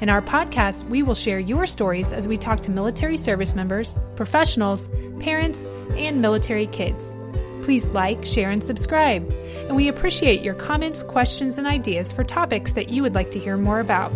In our podcast, we will share your stories as we talk to military service members, professionals, parents, and military kids. Please like, share, and subscribe. And we appreciate your comments, questions, and ideas for topics that you would like to hear more about.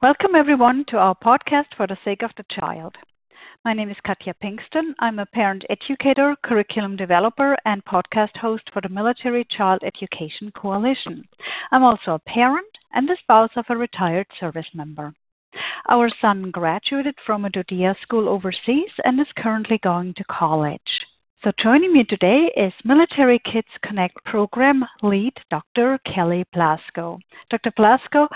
Welcome, everyone, to our podcast for the sake of the child. My name is Katja Pinkston. I'm a parent educator, curriculum developer, and podcast host for the Military Child Education Coalition. I'm also a parent and the spouse of a retired service member. Our son graduated from a DoDEA school overseas and is currently going to college. So joining me today is Military Kids Connect program lead Dr. Kelly Blasko. Dr. Blasko,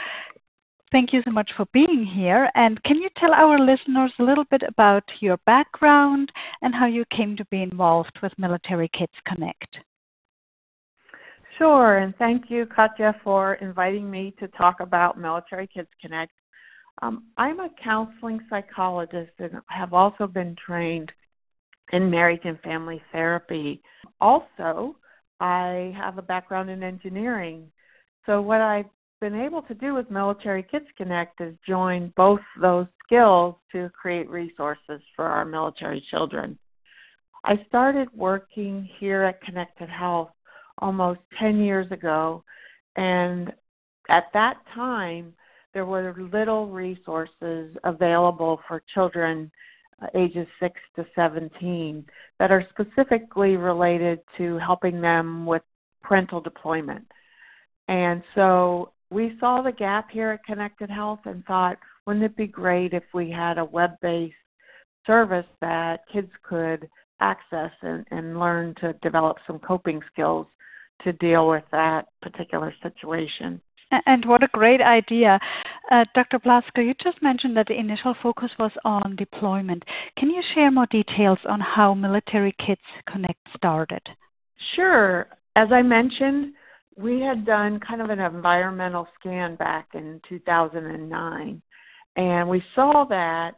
thank you so much for being here. And can you tell our listeners a little bit about your background and how you came to be involved with Military Kids Connect? Sure, and thank you, Katya, for inviting me to talk about Military Kids Connect. Um, I'm a counseling psychologist and have also been trained in marriage and family therapy. Also, I have a background in engineering. So, what I've been able to do with Military Kids Connect is join both those skills to create resources for our military children. I started working here at Connected Health almost 10 years ago, and at that time, there were little resources available for children uh, ages 6 to 17 that are specifically related to helping them with parental deployment. And so we saw the gap here at Connected Health and thought, wouldn't it be great if we had a web based service that kids could access and, and learn to develop some coping skills to deal with that particular situation? And what a great idea. Uh, Dr. Blasko, you just mentioned that the initial focus was on deployment. Can you share more details on how Military Kids Connect started? Sure. As I mentioned, we had done kind of an environmental scan back in 2009, and we saw that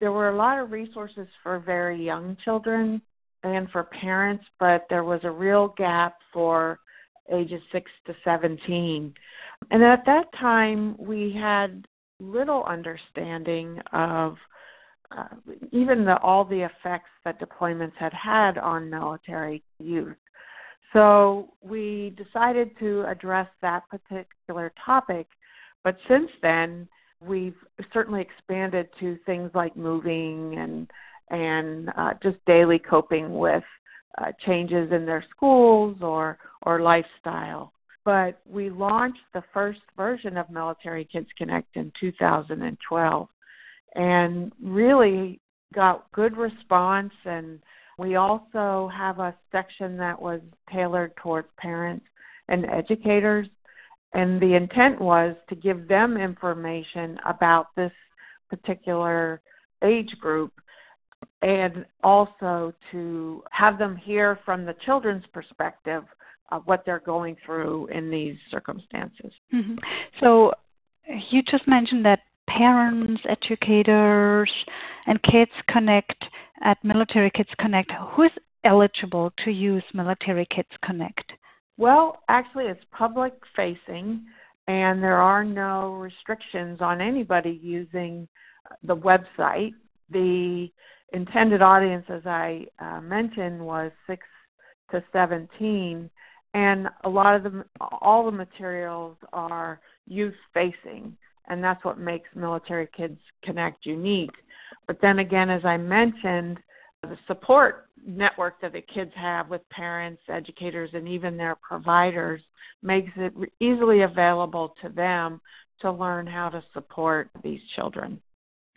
there were a lot of resources for very young children and for parents, but there was a real gap for ages 6 to 17. And at that time, we had little understanding of uh, even the, all the effects that deployments had had on military youth. So we decided to address that particular topic. But since then, we've certainly expanded to things like moving and and uh, just daily coping with uh, changes in their schools or or lifestyle. But we launched the first version of Military Kids Connect in 2012 and really got good response and we also have a section that was tailored towards parents and educators and the intent was to give them information about this particular age group and also to have them hear from the children's perspective of what they're going through in these circumstances. Mm-hmm. So you just mentioned that parents, educators, and Kids Connect at Military Kids Connect. Who is eligible to use Military Kids Connect? Well, actually, it's public facing, and there are no restrictions on anybody using the website. The intended audience, as I uh, mentioned, was 6 to 17, and a lot of the all the materials are youth facing and that's what makes military kids connect unique. But then again as i mentioned the support network that the kids have with parents educators and even their providers makes it easily available to them to learn how to support these children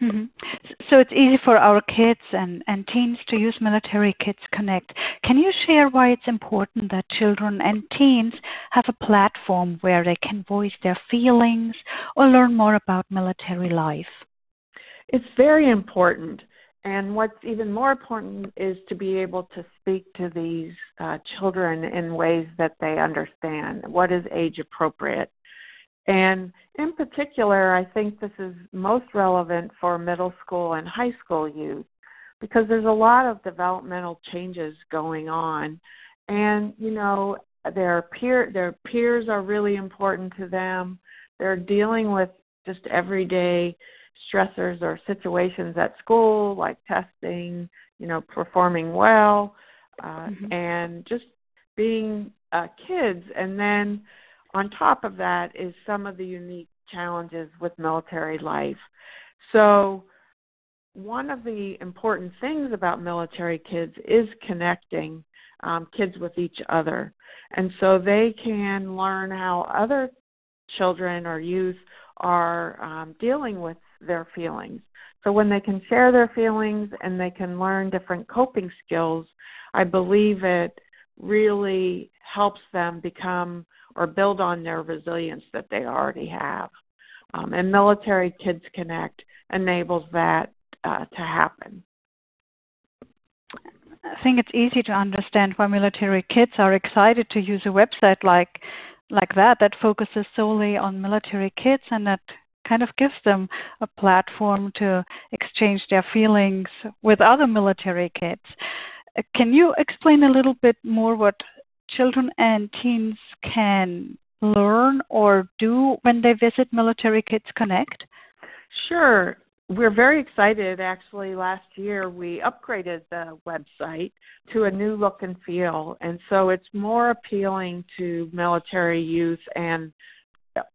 Mm-hmm. So it's easy for our kids and, and teens to use Military Kids Connect. Can you share why it's important that children and teens have a platform where they can voice their feelings or learn more about military life? It's very important. And what's even more important is to be able to speak to these uh, children in ways that they understand. What is age appropriate? And in particular, I think this is most relevant for middle school and high school youth because there's a lot of developmental changes going on. And, you know, their peer their peers are really important to them. They're dealing with just everyday stressors or situations at school like testing, you know, performing well, uh, mm-hmm. and just being uh, kids. And then on top of that is some of the unique challenges with military life. So, one of the important things about military kids is connecting um, kids with each other. And so they can learn how other children or youth are um, dealing with their feelings. So when they can share their feelings and they can learn different coping skills, I believe it really helps them become or build on their resilience that they already have. Um, and Military Kids Connect enables that uh, to happen. I think it's easy to understand why military kids are excited to use a website like like that that focuses solely on military kids and that kind of gives them a platform to exchange their feelings with other military kids. Uh, can you explain a little bit more what children and teens can learn or do when they visit Military Kids Connect? Sure. We're very excited. Actually, last year we upgraded the website to a new look and feel, and so it's more appealing to military youth and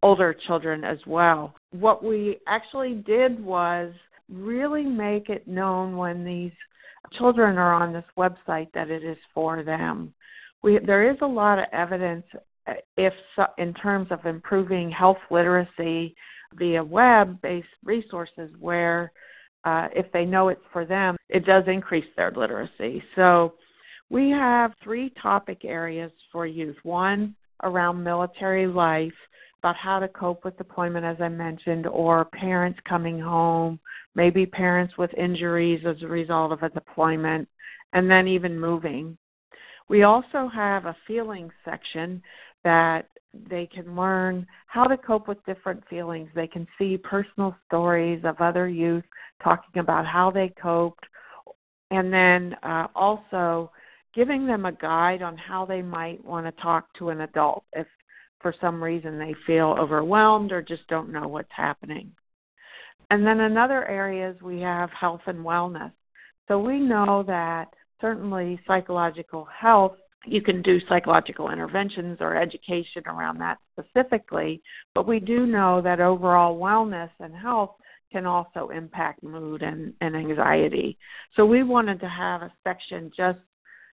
older children as well. What we actually did was really make it known when these children are on this website that it is for them. We, there is a lot of evidence uh, if in terms of improving health literacy via web-based resources where uh, if they know it's for them, it does increase their literacy. So we have three topic areas for youth. One around military life, about how to cope with deployment, as I mentioned, or parents coming home, maybe parents with injuries as a result of a deployment, and then even moving. We also have a feelings section that they can learn how to cope with different feelings. They can see personal stories of other youth talking about how they coped, and then uh, also giving them a guide on how they might want to talk to an adult if for some reason they feel overwhelmed or just don't know what's happening. And then in other areas, we have health and wellness. So we know that certainly psychological health, you can do psychological interventions or education around that specifically, but we do know that overall wellness and health can also impact mood and, and anxiety. So we wanted to have a section just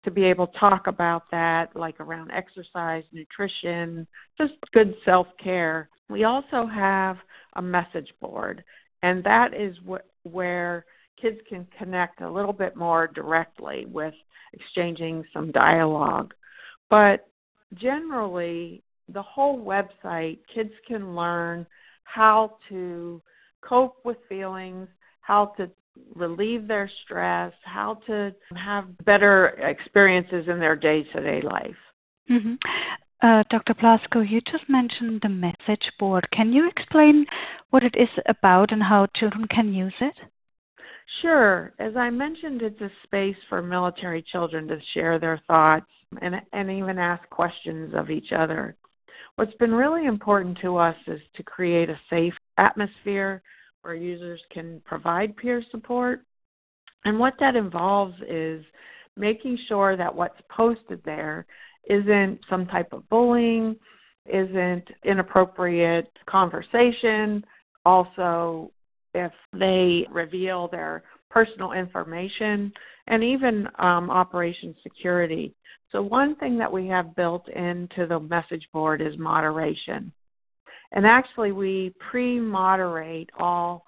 to be able to talk about that, like around exercise, nutrition, just good self care. We also have a message board, and that is wh- where kids can connect a little bit more directly with exchanging some dialogue. But generally, the whole website, kids can learn how to cope with feelings, how to relieve their stress, how to have better experiences in their day to day life. Mm-hmm. Uh, Dr. Blasko, you just mentioned the message board. Can you explain what it is about and how children can use it? Sure. As I mentioned, it's a space for military children to share their thoughts and, and even ask questions of each other. What's been really important to us is to create a safe atmosphere where users can provide peer support. And what that involves is making sure that what's posted there isn't some type of bullying, isn't inappropriate conversation. Also, if they reveal their personal information and even um, operation security. So, one thing that we have built into the message board is moderation. And actually, we pre moderate all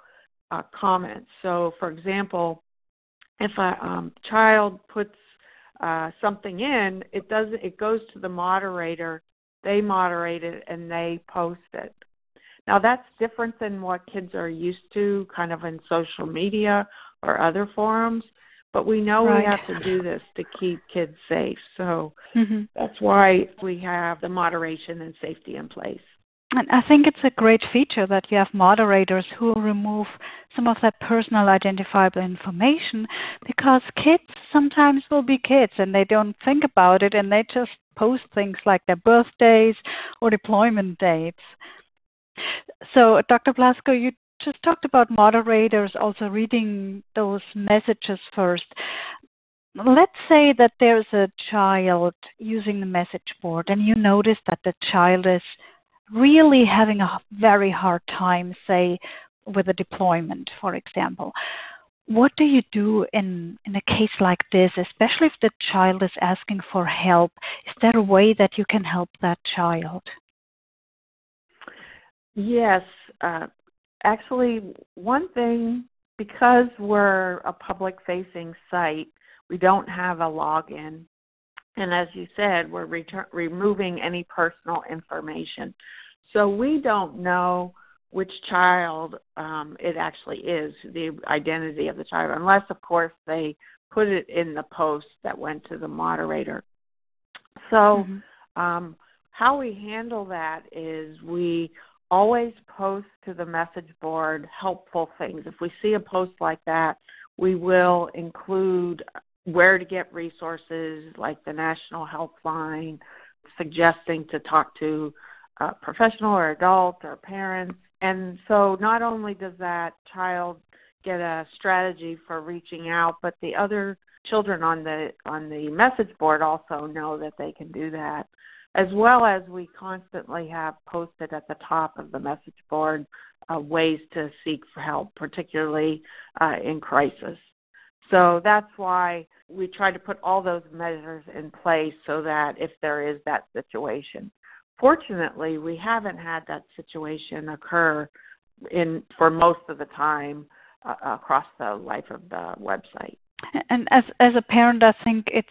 uh, comments. So, for example, if a um, child puts uh, something in, it does it goes to the moderator. They moderate it and they post it. Now, that's different than what kids are used to, kind of in social media or other forums. But we know right. we have to do this to keep kids safe. So mm-hmm. that's why we have the moderation and safety in place. And I think it's a great feature that you have moderators who remove some of that personal identifiable information because kids sometimes will be kids and they don't think about it and they just post things like their birthdays or deployment dates. So, Dr. Blasko, you just talked about moderators also reading those messages first. Let's say that there's a child using the message board and you notice that the child is really having a very hard time, say, with a deployment, for example. What do you do in, in a case like this, especially if the child is asking for help? Is there a way that you can help that child? Yes. Uh, actually, one thing, because we're a public facing site, we don't have a login and as you said, we're retur- removing any personal information. So we don't know which child um, it actually is, the identity of the child, unless, of course, they put it in the post that went to the moderator. So, mm-hmm. um, how we handle that is we always post to the message board helpful things. If we see a post like that, we will include where to get resources like the National Helpline, suggesting to talk to a professional or adult or parents. And so not only does that child get a strategy for reaching out, but the other children on the on the message board also know that they can do that as well as we constantly have posted at the top of the message board uh, ways to seek for help, particularly uh, in crisis. So that's why we try to put all those measures in place so that if there is that situation. Fortunately, we haven't had that situation occur in for most of the time uh, across the life of the website. And as as a parent, I think it's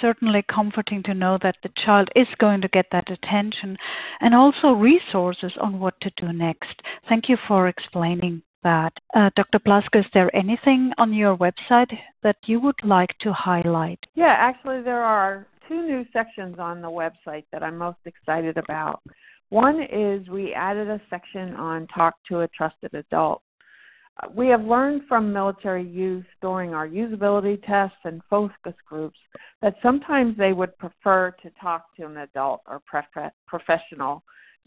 certainly comforting to know that the child is going to get that attention and also resources on what to do next. Thank you for explaining that. Uh, Dr. Blasko, is there anything on your website that you would like to highlight? Yeah, actually, there are two new sections on the website that I'm most excited about. One is we added a section on Talk to a Trusted Adult. We have learned from military youth during our usability tests and focus groups that sometimes they would prefer to talk to an adult or professional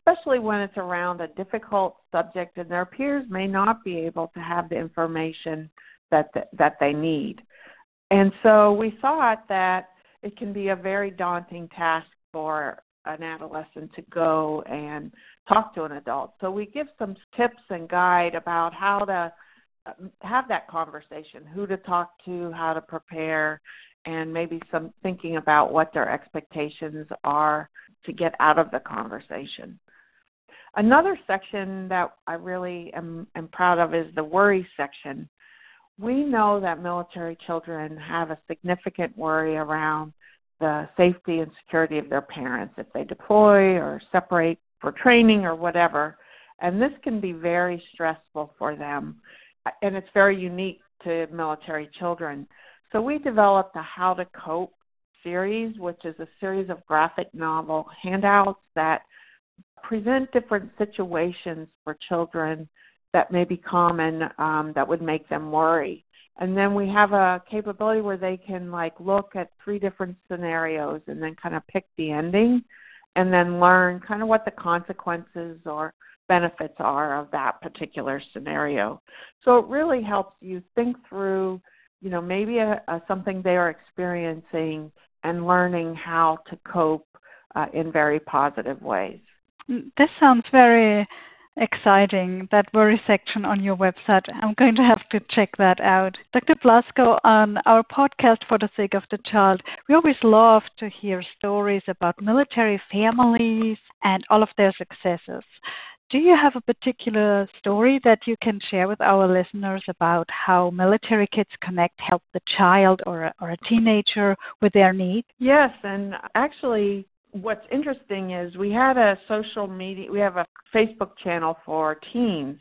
especially when it's around a difficult subject and their peers may not be able to have the information that the, that they need. And so we thought that it can be a very daunting task for an adolescent to go and talk to an adult. So we give some tips and guide about how to uh, have that conversation, who to talk to, how to prepare, and maybe some thinking about what their expectations are to get out of the conversation. Another section that I really am, am proud of is the worry section. We know that military children have a significant worry around the safety and security of their parents if they deploy or separate for training or whatever. And this can be very stressful for them. And it's very unique to military children. So we developed a How to Cope series, which is a series of graphic novel handouts that present different situations for children that may be common um, that would make them worry. And then we have a capability where they can like look at three different scenarios and then kind of pick the ending and then learn kind of what the consequences or benefits are of that particular scenario. So it really helps you think through, you know, maybe a, a something they are experiencing and learning how to cope uh, in very positive ways. This sounds very exciting, that worry section on your website. I'm going to have to check that out. Dr. Blasko, on our podcast For the Sake of the Child, we always love to hear stories about military families and all of their successes. Do you have a particular story that you can share with our listeners about how Military Kids Connect help the child or a, or a teenager with their needs? Yes, and actually, what's interesting is we had a social media, we have a Facebook channel for teens.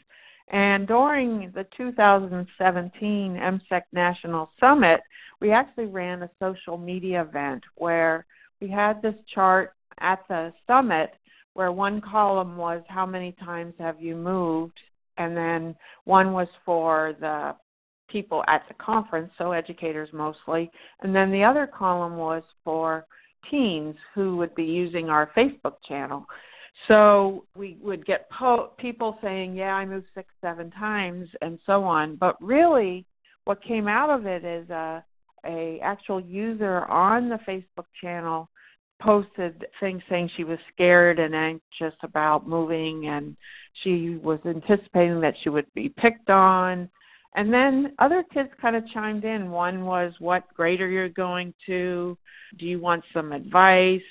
And during the 2017 MCEC National Summit, we actually ran a social media event where we had this chart at the summit where one column was how many times have you moved, and then one was for the people at the conference, so educators mostly, and then the other column was for teens who would be using our Facebook channel. So we would get po- people saying, "Yeah, I moved six, seven times," and so on. But really, what came out of it is a a actual user on the Facebook channel posted things saying she was scared and anxious about moving and she was anticipating that she would be picked on and then other kids kind of chimed in. One was what grade are you going to? Do you want some advice?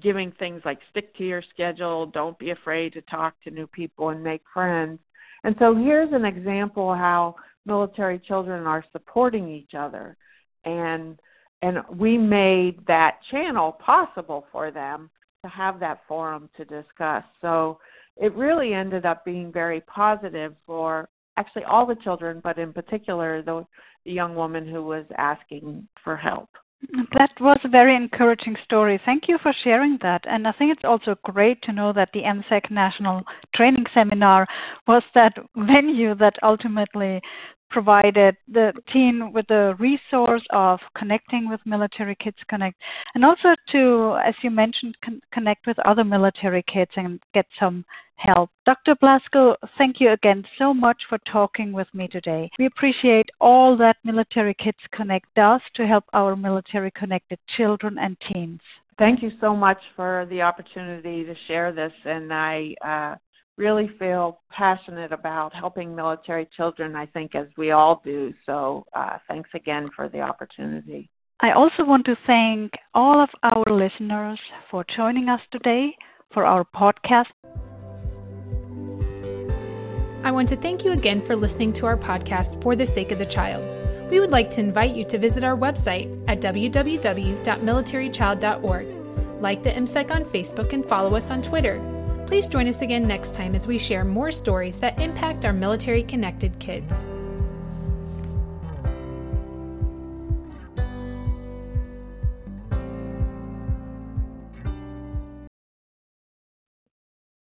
Giving things like stick to your schedule. Don't be afraid to talk to new people and make friends. And so here's an example how military children are supporting each other. And and we made that channel possible for them to have that forum to discuss. So it really ended up being very positive for actually all the children, but in particular the, the young woman who was asking for help. That was a very encouraging story. Thank you for sharing that. And I think it's also great to know that the MCEC National Training Seminar was that venue that ultimately provided the teen with the resource of connecting with Military Kids Connect and also to, as you mentioned, con- connect with other military kids and get some help. Dr. Blasko, thank you again so much for talking with me today. We appreciate all that Military Kids Connect does to help our military connected children and teens. Thank you so much for the opportunity to share this, and I uh, really feel passionate about helping military children, I think, as we all do. So uh, thanks again for the opportunity. I also want to thank all of our listeners for joining us today for our podcast. I want to thank you again for listening to our podcast for the sake of the child. We would like to invite you to visit our website at www.militarychild.org, like the MCEC on Facebook, and follow us on Twitter. Please join us again next time as we share more stories that impact our military connected kids.